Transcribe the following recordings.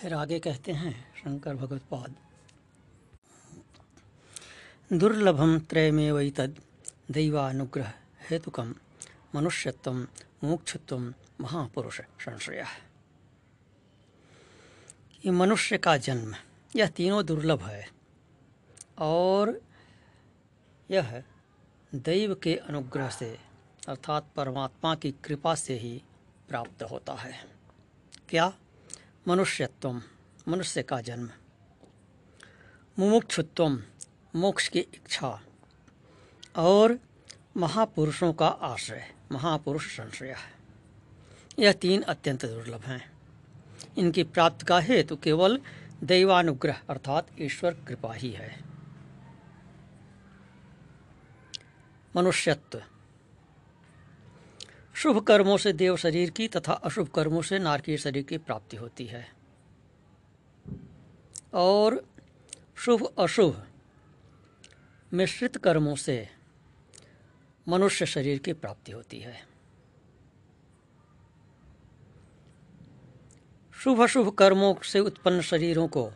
फिर आगे कहते हैं शंकर भगवत पाद। दुर्लभम त्रयमेव तद दैवानुग्रह हेतुकम मनुष्यत्व मोक्षत्व महापुरुष संशय ये मनुष्य का जन्म, यह तीनों दुर्लभ है और यह दैव के अनुग्रह से अर्थात परमात्मा की कृपा से ही प्राप्त होता है। क्या? मनुष्यत्व, मनुष्य का जन्म। मुमुक्षुत्व, मोक्ष की इच्छा। और महापुरुषों का आश्रय, महापुरुष संश्रय। यह तीन अत्यंत दुर्लभ हैं। इनकी प्राप्ति का हेतु केवल दैवानुग्रह अर्थात ईश्वर कृपा ही है। मनुष्यत्व। शुभ कर्मों से देव शरीर की तथा अशुभ कर्मों से नारकीय शरीर की प्राप्ति होती है। और शुभ अशुभ मिश्रित कर्मों से मनुष्य शरीर की प्राप्ति होती है। शुभ अशुभ कर्मों से उत्पन्न शरीरों को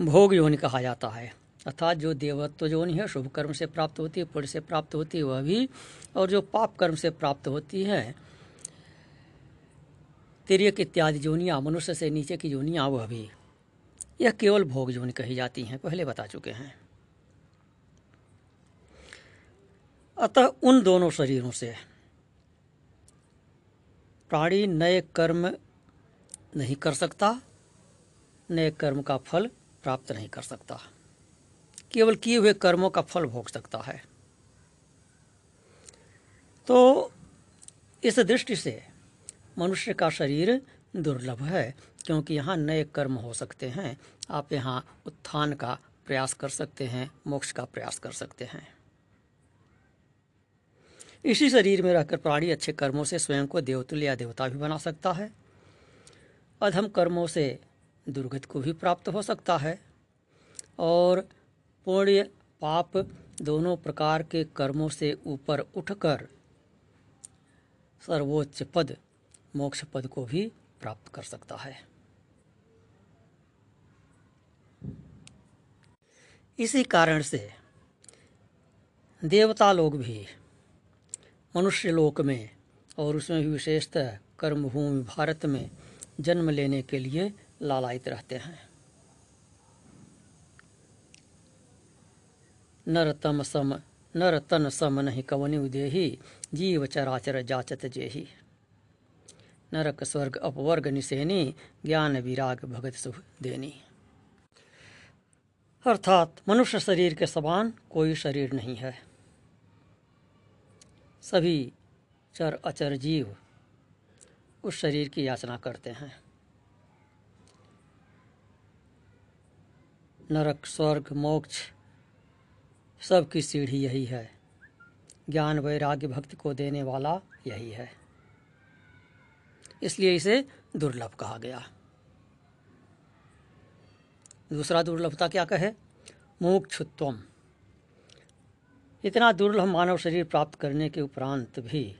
भोग योनि कहा जाता है। अर्थात जो देवत्व जोनि है, शुभ कर्म से प्राप्त होती है, पुण्य से प्राप्त होती है, वह भी, और जो पाप कर्म से प्राप्त होती है, तिरक इत्यादि जोनियाँ, मनुष्य से नीचे की जोनियाँ, वह भी। यह केवल भोग जोनि कही जाती हैं, पहले बता चुके हैं। अतः उन दोनों शरीरों से प्राणी नए कर्म नहीं कर सकता, नए कर्म का फल प्राप्त नहीं कर सकता। केवल किए हुए कर्मों का फल भोग सकता है। तो इस दृष्टि से मनुष्य का शरीर दुर्लभ है, क्योंकि यहाँ नए कर्म हो सकते हैं। आप यहाँ उत्थान का प्रयास कर सकते हैं, मोक्ष का प्रयास कर सकते हैं। इसी शरीर में रहकर प्राणी अच्छे कर्मों से स्वयं को देवतुल्य या देवता भी बना सकता है। अधम कर्मों से दुर्गत को भी प्राप्त हो सकता है। और पुण्य पाप दोनों प्रकार के कर्मों से ऊपर उठकर सर्वोच्च पद, मोक्ष पद को भी प्राप्त कर सकता है। इसी कारण से देवता लोग भी मनुष्य लोक में और उसमें भी विशेषतः कर्मभूमि भारत में जन्म लेने के लिए लालायित रहते हैं। नर तम सम नर तन सम नहीं कवनि उदेही जीव चराचर जाचत जेही। नरक स्वर्ग अपवर्ग निसेनी, ज्ञान विराग भगत सुख देनी। अर्थात मनुष्य शरीर के समान कोई शरीर नहीं है। सभी चर अचर जीव उस शरीर की याचना करते हैं। नरक, स्वर्ग, मोक्ष सबकी सीढ़ी यही है। ज्ञान वैराग्य भक्ति को देने वाला यही है। इसलिए इसे दुर्लभ कहा गया। दूसरा दुर्लभता क्या कहे? मोक्षुत्वम। इतना दुर्लभ मानव शरीर प्राप्त करने के उपरांत भी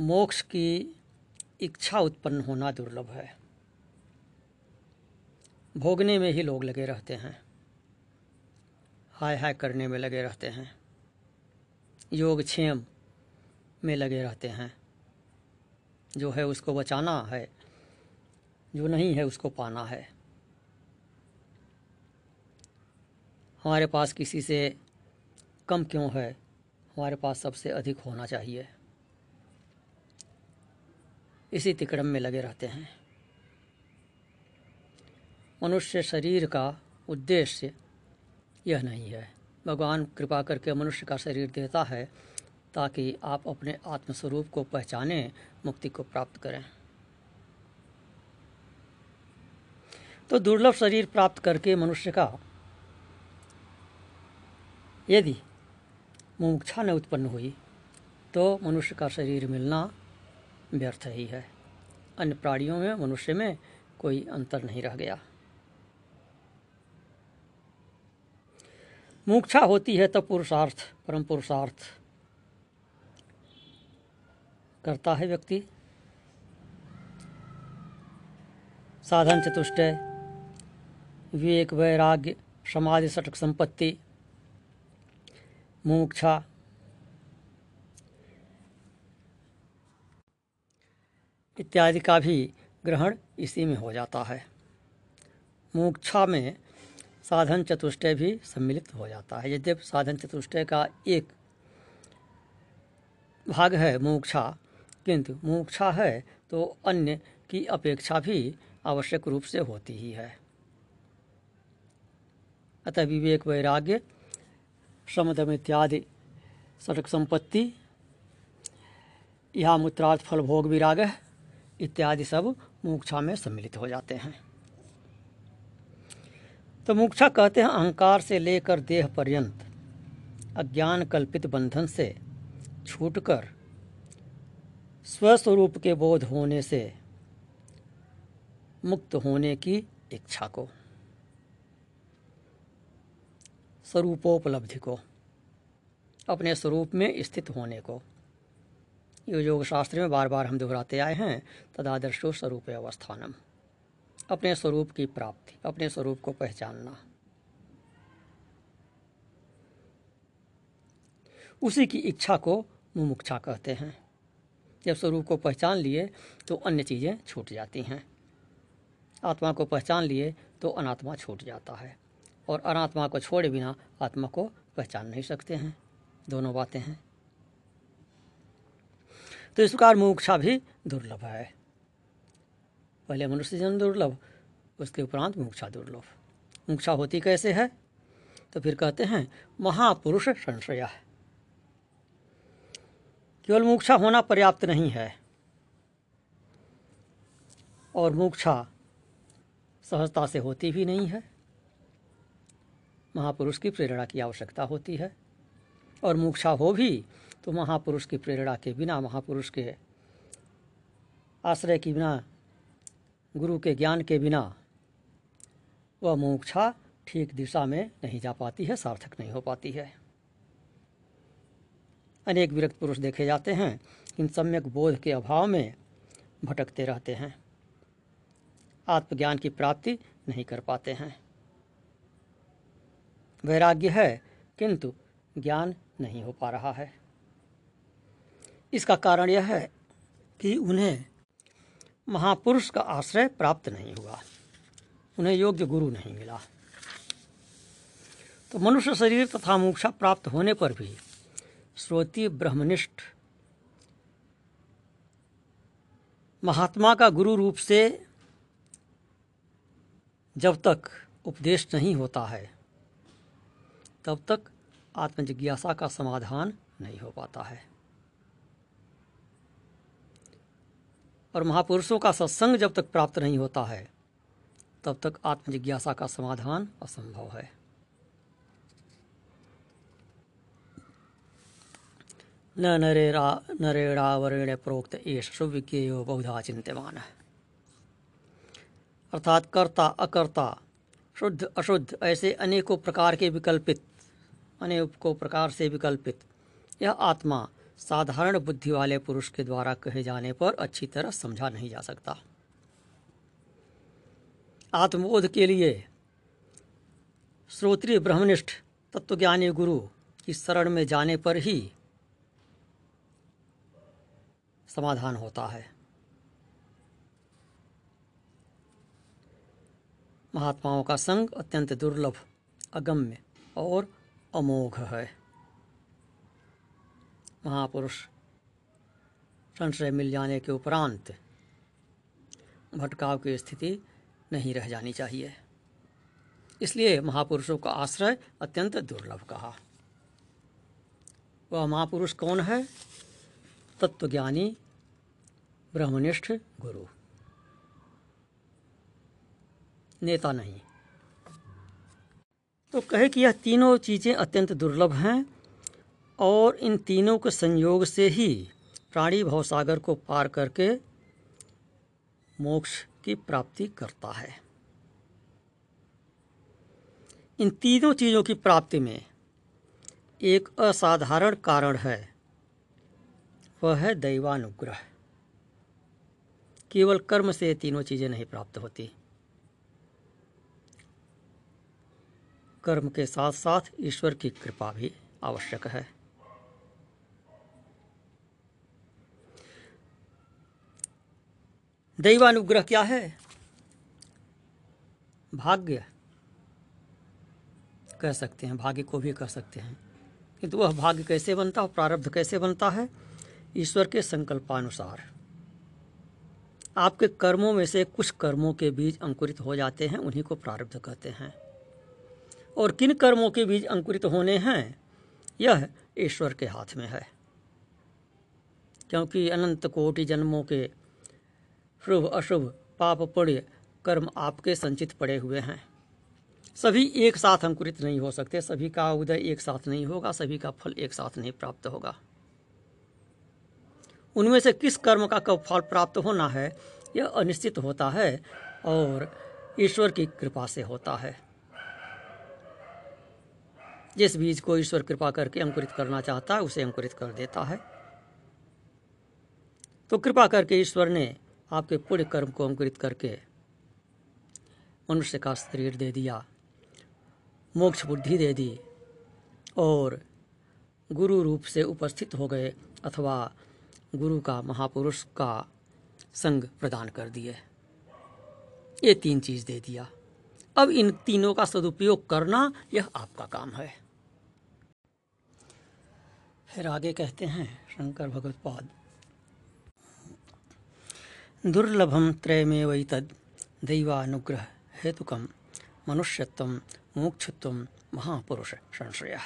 मोक्ष की इच्छा उत्पन्न होना दुर्लभ है। भोगने में ही लोग लगे रहते हैं। हाय हाय करने में लगे रहते हैं। योग क्षेम में लगे रहते हैं। जो है उसको बचाना है, जो नहीं है उसको पाना है। हमारे पास किसी से कम क्यों है? हमारे पास सबसे अधिक होना चाहिए। इसी तिकड़म में लगे रहते हैं। मनुष्य शरीर का उद्देश्य यह नहीं है। भगवान कृपा करके मनुष्य का शरीर देता है ताकि आप अपने आत्मस्वरूप को पहचाने, मुक्ति को प्राप्त करें। तो दुर्लभ शरीर प्राप्त करके मनुष्य का यदि मुमुक्षा न उत्पन्न हुई तो मनुष्य का शरीर मिलना व्यर्थ ही है। अन्य प्राणियों में, मनुष्य में कोई अंतर नहीं रह गया। मोक्षा होती है तब पुरुषार्थ, परम पुरुषार्थ करता है व्यक्ति। साधन चतुष्टय विवेक, वैराग्य, समाधि, सटक, संपत्ति मोक्षा इत्यादि का भी ग्रहण इसी में हो जाता है। मोक्षा में साधन चतुष्टय भी सम्मिलित हो जाता है। यद्यप साधन चतुष्टय का एक भाग है मोक्षा, किंतु मोक्षा है तो अन्य की अपेक्षा भी आवश्यक रूप से होती ही है। अतः विवेक, वैराग्य समदम इत्यादि सटक संपत्ति यह मूत्रार्थ फल भोग विराग इत्यादि सब मोक्षा में सम्मिलित हो जाते हैं। तो मोक्षा कहते हैं अहंकार से लेकर देह पर्यंत, अज्ञान कल्पित बंधन से छूटकर, स्वस्वरूप के बोध होने से मुक्त होने की इच्छा को, स्वरूपोपलब्धि को, अपने स्वरूप में स्थित होने को। ये योग शास्त्र में बार बार हम दोहराते आए हैं, तदादर्शो स्वरूप अवस्थानम। अपने स्वरूप की प्राप्ति, अपने स्वरूप को पहचानना। उसी की इच्छा को मुमुक्षा कहते हैं। जब स्वरूप को पहचान लिए तो अन्य चीज़ें छूट जाती हैं। आत्मा को पहचान लिए तो अनात्मा छूट जाता है। और अनात्मा को छोड़े बिना आत्मा को पहचान नहीं सकते हैं। दोनों बातें हैं। तो इस प्रकार मुमुक्षा भी दुर्लभ है। पहले मनुष्य जन्म दुर्लभ, उसके उपरांत मोक्षा दुर्लभ। मोक्षा होती कैसे है? तो फिर कहते हैं, महापुरुष संशय केवल मोक्षा होना पर्याप्त नहीं है। और मोक्षा सहजता से होती भी नहीं है। महापुरुष की प्रेरणा की आवश्यकता होती है। और मोक्षा हो भी तो महापुरुष की प्रेरणा के बिना, महापुरुष के आश्रय के बिना गुरु के ज्ञान के बिना वह मोक्षा ठीक दिशा में नहीं जा पाती है, सार्थक नहीं हो पाती है। अनेक विरक्त पुरुष देखे जाते हैं, इन सम्यक बोध के अभाव में भटकते रहते हैं। आत्मज्ञान की प्राप्ति नहीं कर पाते हैं। वैराग्य है, किंतु ज्ञान नहीं हो पा रहा है। इसका कारण यह है कि उन्हें महापुरुष का आश्रय प्राप्त नहीं हुआ। उन्हें योग्य गुरु नहीं मिला। तो मनुष्य शरीर तथा मोक्षा प्राप्त होने पर भी श्रोति ब्रह्मनिष्ठ महात्मा का गुरु रूप से जब तक उपदेश नहीं होता है, तब तक आत्मजिज्ञासा का समाधान नहीं हो पाता है। और महापुरुषों का सत्संग जब तक प्राप्त नहीं होता है, तब तक आत्मजिज्ञासा का समाधान असंभव है। न नरेरा नरेणावरेण प्रोक्त एष सुविज्ञेयो बहुधा चिंत्यमान अर्थात कर्ता, अकर्ता, शुद्ध, अशुद्ध, ऐसे अनेकों प्रकार के विकल्पित, अनेकों प्रकार से विकल्पित, यह आत्मा साधारण बुद्धि वाले पुरुष के द्वारा कहे जाने पर अच्छी तरह समझा नहीं जा सकता। आत्मबोध के लिए श्रोत्रीय ब्रह्मनिष्ठ तत्वज्ञानी गुरु की शरण में जाने पर ही समाधान होता है। महात्माओं का संग अत्यंत दुर्लभ, अगम्य और अमोघ है। महापुरुष, संशय मिल जाने के उपरांत भटकाव की स्थिति नहीं रह जानी चाहिए। इसलिए महापुरुषों का आश्रय अत्यंत दुर्लभ कहा। वह महापुरुष कौन है? तत्वज्ञानी, ब्रह्मनिष्ठ गुरु। नेता नहीं। तो कहे कि यह तीनों चीज़ें अत्यंत दुर्लभ हैं। और इन तीनों के संयोग से ही प्राणी भवसागर को पार करके मोक्ष की प्राप्ति करता है। इन तीनों चीज़ों की प्राप्ति में एक असाधारण कारण है, वह है दैवानुग्रह। केवल कर्म से तीनों चीज़ें नहीं प्राप्त होती। कर्म के साथ साथ ईश्वर की कृपा भी आवश्यक है। दैवानुग्रह क्या है? भाग्य। कह सकते हैं, भाग्य को भी कह सकते हैं। किंतु वह भाग्य कैसे बनता है प्रारब्ध कैसे बनता है? ईश्वर के संकल्पानुसार। आपके कर्मों में से कुछ कर्मों के बीज अंकुरित हो जाते हैं, उन्हीं को प्रारब्ध कहते हैं। और किन कर्मों के बीज अंकुरित होने हैं? यह ईश्वर के हाथ में है। क्योंकि अनंत कोटि जन्मों के शुभ अशुभ पाप पुण्य कर्म आपके संचित पड़े हुए हैं। सभी एक साथ अंकुरित नहीं हो सकते, सभी का उदय एक साथ नहीं होगा, सभी का फल एक साथ नहीं प्राप्त होगा। उनमें से किस कर्म का कब फल प्राप्त होना है, यह अनिश्चित होता है और ईश्वर की कृपा से होता है। जिस बीज को ईश्वर कृपा करके अंकुरित करना चाहता है, उसे अंकुरित कर देता है। तो कृपा करके ईश्वर ने आपके पुण्य कर्म को अंकुरित करके मनुष्य का शरीर दे दिया, मोक्ष बुद्धि दे दी, और गुरु रूप से उपस्थित हो गए अथवा गुरु का, महापुरुष का संग प्रदान कर दिए। ये तीन चीज़ दे दिया। अब इन तीनों का सदुपयोग करना यह आपका काम है। फिर आगे कहते हैं, शंकर भगवत पाद दुर्लभम त्रयमेव तद दैवानुग्रह हेतुकम मनुष्यत्व मोक्षत्व महापुरुष संशय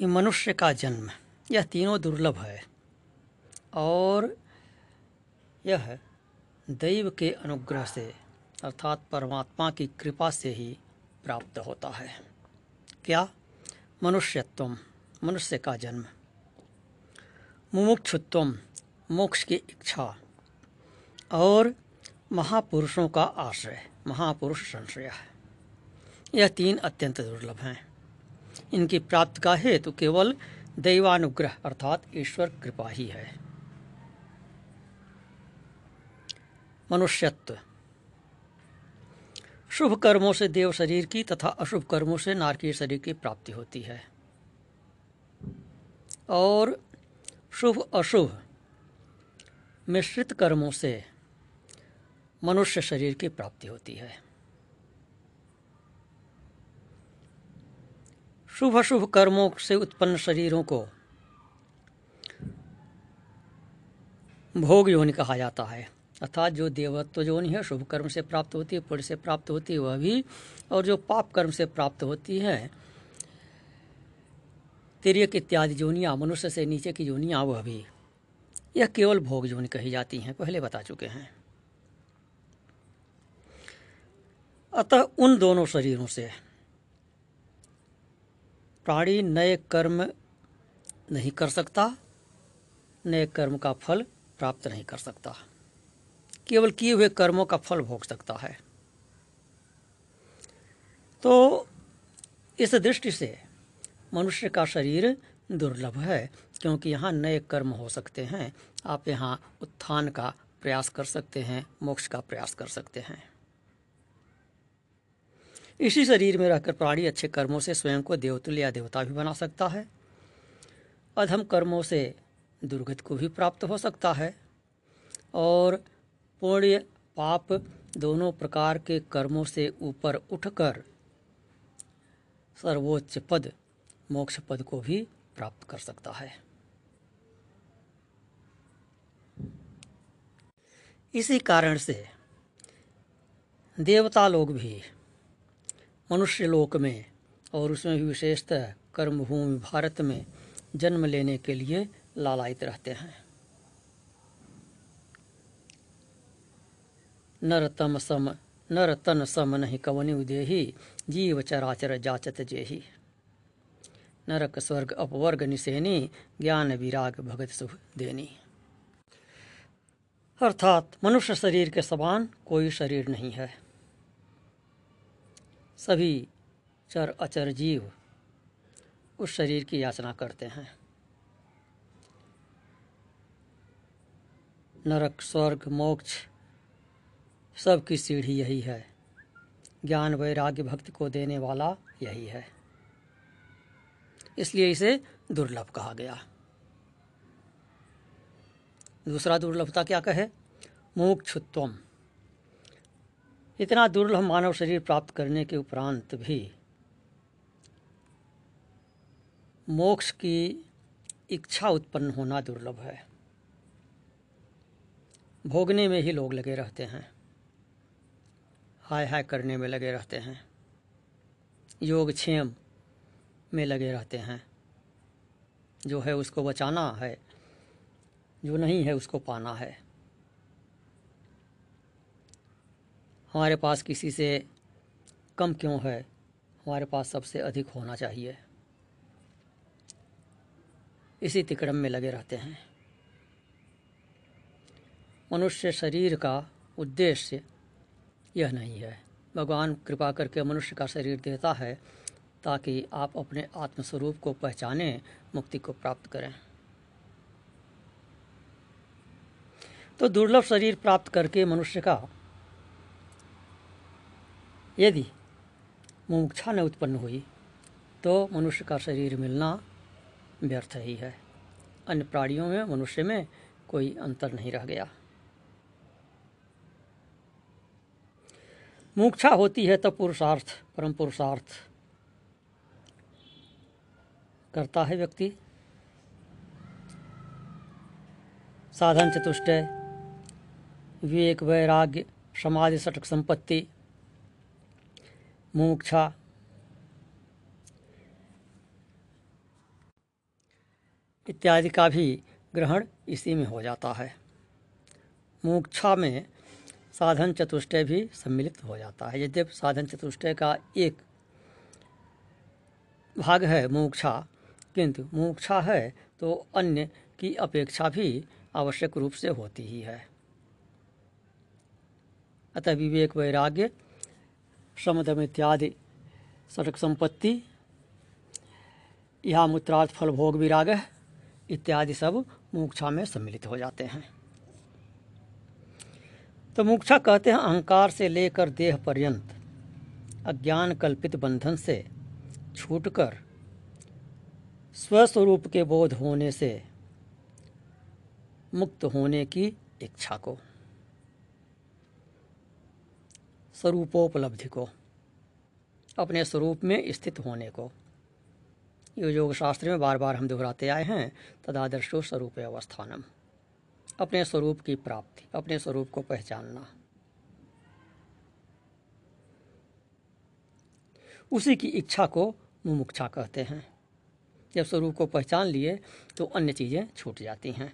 ये मनुष्य का जन्म, यह तीनों दुर्लभ है। और यह दैव के अनुग्रह से, अर्थात परमात्मा की कृपा से ही प्राप्त होता है। क्या? मनुष्यत्व, मनुष्य का जन्म। मुमुक्षुत्व मोक्ष की इच्छा और महापुरुषों का आश्रय, महापुरुष संशय यह तीन अत्यंत दुर्लभ हैं। इनकी प्राप्त का हेतु केवल दैवानुग्रह अर्थात ईश्वर कृपा ही है। मनुष्यत्व। शुभ कर्मों से देव शरीर की तथा अशुभ कर्मों से नारकीय शरीर की प्राप्ति होती है। और शुभ अशुभ मिश्रित कर्मों से मनुष्य शरीर की प्राप्ति होती है। शुभ अशुभ कर्मों से उत्पन्न शरीरों को भोग योनि कहा जाता है। अर्थात जो देवत्व योनि है, शुभ कर्म से प्राप्त होती है, पुण्य से प्राप्त होती है, वह भी, और जो पाप कर्म से प्राप्त होती है तिरक इत्यादि जोनियाँ, मनुष्य से नीचे की जोनियाँ, वह भी। यह केवल भोग योनि कही जाती हैं, पहले बता चुके हैं। अतः उन दोनों शरीरों से प्राणी नए कर्म नहीं कर सकता, नए कर्म का फल प्राप्त नहीं कर सकता। केवल किए हुए कर्मों का फल भोग सकता है। तो इस दृष्टि से मनुष्य का शरीर दुर्लभ है। क्योंकि यहाँ नए कर्म हो सकते हैं। आप यहाँ उत्थान का प्रयास कर सकते हैं, मोक्ष का प्रयास कर सकते हैं। इसी शरीर में रहकर प्राणी अच्छे कर्मों से स्वयं को देवतुल्य या देवता भी बना सकता है। अधम कर्मों से दुर्गत को भी प्राप्त हो सकता है। और पुण्य, पाप दोनों प्रकार के कर्मों से ऊपर उठकर सर्वोच्च पद, मोक्ष पद को भी प्राप्त कर सकता है। इसी कारण से देवता लोग भी मनुष्य लोक में और उसमें भी विशेषतः कर्मभूमि भारत में जन्म लेने के लिए लालायित रहते हैं। नर तम सम नर तन सम नहीं कवनि उदेही, जीव चराचर जाचत जेही। नरक स्वर्ग अपवर्ग निसेनी, ज्ञान विराग भगत शुभ देनी। अर्थात मनुष्य शरीर के समान कोई शरीर नहीं है। सभी चर अचर जीव उस शरीर की याचना करते हैं। नरक, स्वर्ग, मोक्ष सब की सीढ़ी यही है। ज्ञान, वैराग्य, भक्ति को देने वाला यही है। इसलिए इसे दुर्लभ कहा गया। दूसरा दुर्लभता क्या कहे? मोक्षुत्वम। इतना दुर्लभ मानव शरीर प्राप्त करने के उपरांत भी मोक्ष की इच्छा उत्पन्न होना दुर्लभ है। भोगने में ही लोग लगे रहते हैं। हाय हाय करने में लगे रहते हैं। योग क्षेम में लगे रहते हैं। जो है उसको बचाना है। जो नहीं है, उसको पाना है। हमारे पास किसी से कम क्यों है? हमारे पास सबसे अधिक होना चाहिए। इसी तिकड़म में लगे रहते हैं। मनुष्य शरीर का उद्देश्य यह नहीं है। भगवान कृपा करके मनुष्य का शरीर देता है ताकि आप अपने आत्मस्वरूप को पहचानें, मुक्ति को प्राप्त करें। तो दुर्लभ शरीर प्राप्त करके मनुष्य का यदि मुमुक्षा न उत्पन्न हुई तो मनुष्य का शरीर मिलना व्यर्थ ही है। अन्य प्राणियों में, मनुष्य में कोई अंतर नहीं रह गया। मुक्षा होती है तब पुरुषार्थ, परम पुरुषार्थ करता है व्यक्ति। साधन चतुष्टय विवेक, वैराग्य, समाधि, सटक संपत्ति मुमुक्षा इत्यादि का भी ग्रहण इसी में हो जाता है। मुमुक्षा में साधन चतुष्टय भी सम्मिलित हो जाता है। यद्यप साधन चतुष्टय का एक भाग है मुमुक्षा किंतु मुमुक्षा है तो अन्य की अपेक्षा भी आवश्यक रूप से होती ही है। अतः विवेक वैराग्य समदम इत्यादि सड़क संपत्ति यहाँ मूत्रार्थ फल भोग विराग इत्यादि सब मोक्षा में सम्मिलित हो जाते हैं। तो मोक्षा कहते हैं अहंकार से लेकर देह पर्यंत, अज्ञान कल्पित बंधन से छूटकर स्वस्वरूप के बोध होने से मुक्त होने की इच्छा को। स्वरूपोपलब्धि को, अपने स्वरूप में स्थित होने को। ये योग शास्त्र में बार बार हम दोहराते आए हैं, तदादर्शो स्वरूप अवस्थानम। अपने स्वरूप की प्राप्ति, अपने स्वरूप को पहचानना। उसी की इच्छा को मुमुक्षा कहते हैं। जब स्वरूप को पहचान लिए तो अन्य चीज़ें छूट जाती हैं।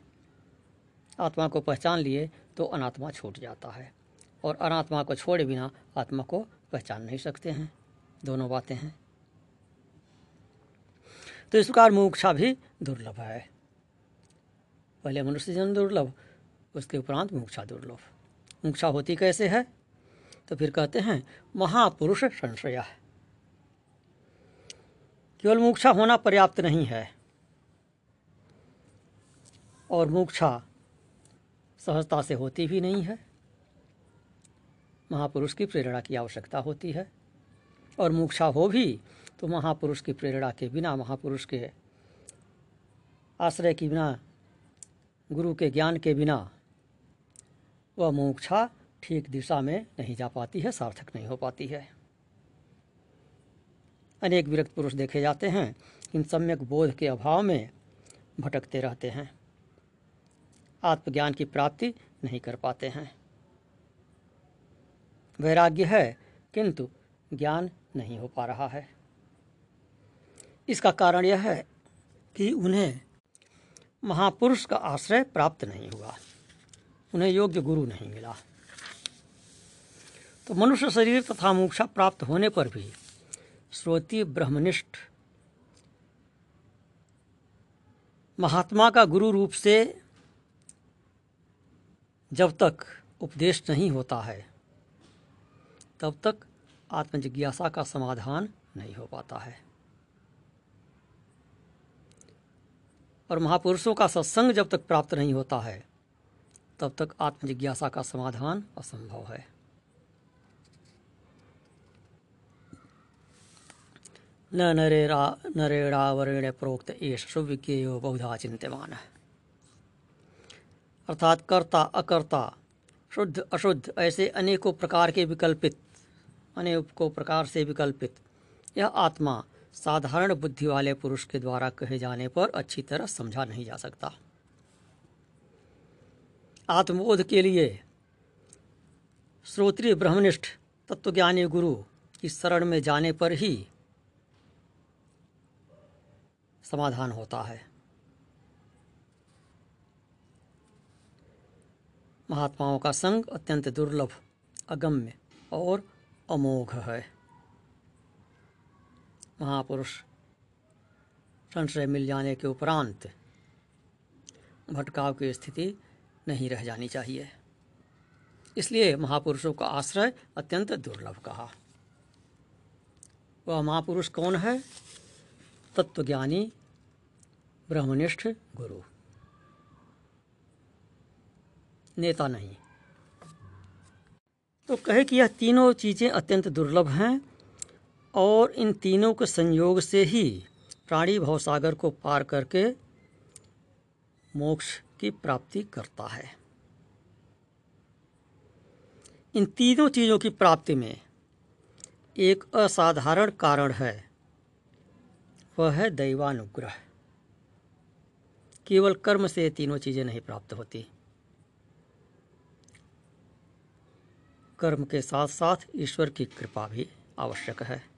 आत्मा को पहचान लिए तो अनात्मा छूट जाता है। और अनात्मा को छोड़े बिना आत्मा को पहचान नहीं सकते हैं। दोनों बातें हैं। तो इस प्रकार मोक्षा भी दुर्लभ है। पहले मनुष्य जन्म दुर्लभ, उसके उपरांत मोक्षा दुर्लभ। मोक्षा होती कैसे है? तो फिर कहते हैं, महापुरुष संशय केवल मोक्षा होना पर्याप्त नहीं है। और मोक्षा सहजता से होती भी नहीं है। महापुरुष की प्रेरणा की आवश्यकता होती है। और मोक्षा हो भी तो महापुरुष की प्रेरणा के बिना, महापुरुष के आश्रय के बिना, गुरु के ज्ञान के बिना, वह मोक्षा ठीक दिशा में नहीं जा पाती है, सार्थक नहीं हो पाती है। अनेक विरक्त पुरुष देखे जाते हैं, इन सम्यक बोध के अभाव में भटकते रहते हैं। आत्मज्ञान की प्राप्ति नहीं कर पाते हैं। वैराग्य है, किंतु ज्ञान नहीं हो पा रहा है। इसका कारण यह है कि उन्हें महापुरुष का आश्रय प्राप्त नहीं हुआ। उन्हें योग्य गुरु नहीं मिला। तो मनुष्य शरीर तथा मोक्षा प्राप्त होने पर भी श्रोति ब्रह्मनिष्ठ महात्मा का गुरु रूप से जब तक उपदेश नहीं होता है तब तक आत्मजिज्ञासा का समाधान नहीं हो पाता है। और महापुरुषों का सत्संग जब तक प्राप्त नहीं होता है, तब तक आत्मजिज्ञासा का समाधान असंभव है। न नरेरा नरेणावरेण प्रोक्त एष सुविज्ञेयो बहुधा चिंत्यमान अर्थात कर्ता, अकर्ता, शुद्ध, अशुद्ध, ऐसे अनेकों प्रकार के विकल्पित अनेकों प्रकार से विकल्पित। यह आत्मा साधारण बुद्धि वाले पुरुष के द्वारा कहे जाने पर अच्छी तरह समझा नहीं जा सकता। आत्मबोध के लिए श्रोत्रिय ब्रह्मनिष्ठ तत्वज्ञानी गुरु की शरण में जाने पर ही समाधान होता है। महात्माओं का संग अत्यंत दुर्लभ, अगम्य और अमोघ है। महापुरुष, संशय मिल जाने के उपरांत भटकाव की स्थिति नहीं रह जानी चाहिए। इसलिए महापुरुषों का आश्रय अत्यंत दुर्लभ कहा। वह महापुरुष कौन है? तत्वज्ञानी, ब्रह्मनिष्ठ गुरु। नेता नहीं। तो कहे कि यह तीनों चीज़ें अत्यंत दुर्लभ हैं और इन तीनों के संयोग से ही प्राणी भवसागर को पार करके मोक्ष की प्राप्ति करता है। इन तीनों चीज़ों की प्राप्ति में एक असाधारण कारण है, वह है दैवानुग्रह। केवल कर्म से तीनों चीज़ें नहीं प्राप्त होती। कर्म के साथ साथ ईश्वर की कृपा भी आवश्यक है।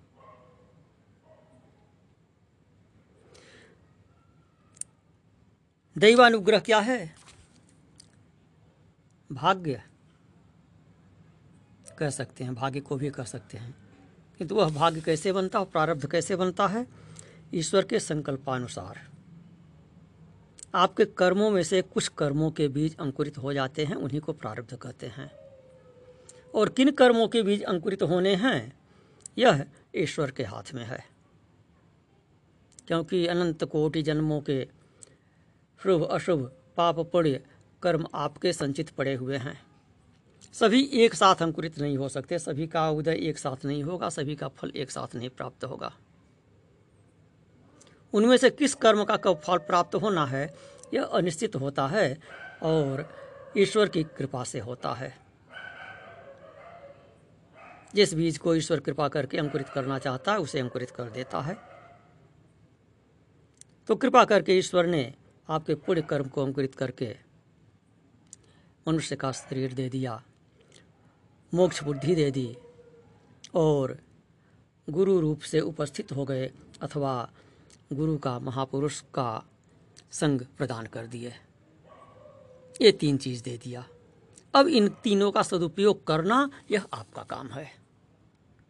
दैवानुग्रह क्या है? भाग्य। कह सकते हैं, भाग्य को भी कह सकते हैं। किंतु वह भाग्य कैसे बनता है प्रारब्ध कैसे बनता है? ईश्वर के संकल्पानुसार। आपके कर्मों में से कुछ कर्मों के बीज अंकुरित हो जाते हैं, उन्हीं को प्रारब्ध कहते हैं। और किन कर्मों के बीज अंकुरित होने हैं, यह ईश्वर के हाथ में है। क्योंकि अनंत कोटि जन्मों के शुभ, अशुभ पाप पुण्य कर्म आपके संचित पड़े हुए हैं। सभी एक साथ अंकुरित नहीं हो सकते, सभी का उदय एक साथ नहीं होगा, सभी का फल एक साथ नहीं प्राप्त होगा। उनमें से किस कर्म का कब फल प्राप्त होना है, यह अनिश्चित होता है और ईश्वर की कृपा से होता है। जिस बीज को ईश्वर कृपा करके अंकुरित करना चाहता है, उसे अंकुरित कर देता है। तो कृपा करके ईश्वर ने आपके पुण्य कर्म को अंकुरित करके मनुष्य का शरीर दे दिया, मोक्ष बुद्धि दे दी और गुरु रूप से उपस्थित हो गए अथवा गुरु का, महापुरुष का संग प्रदान कर दिए। ये तीन चीज़ दे दिया। अब इन तीनों का सदुपयोग करना यह आपका काम है।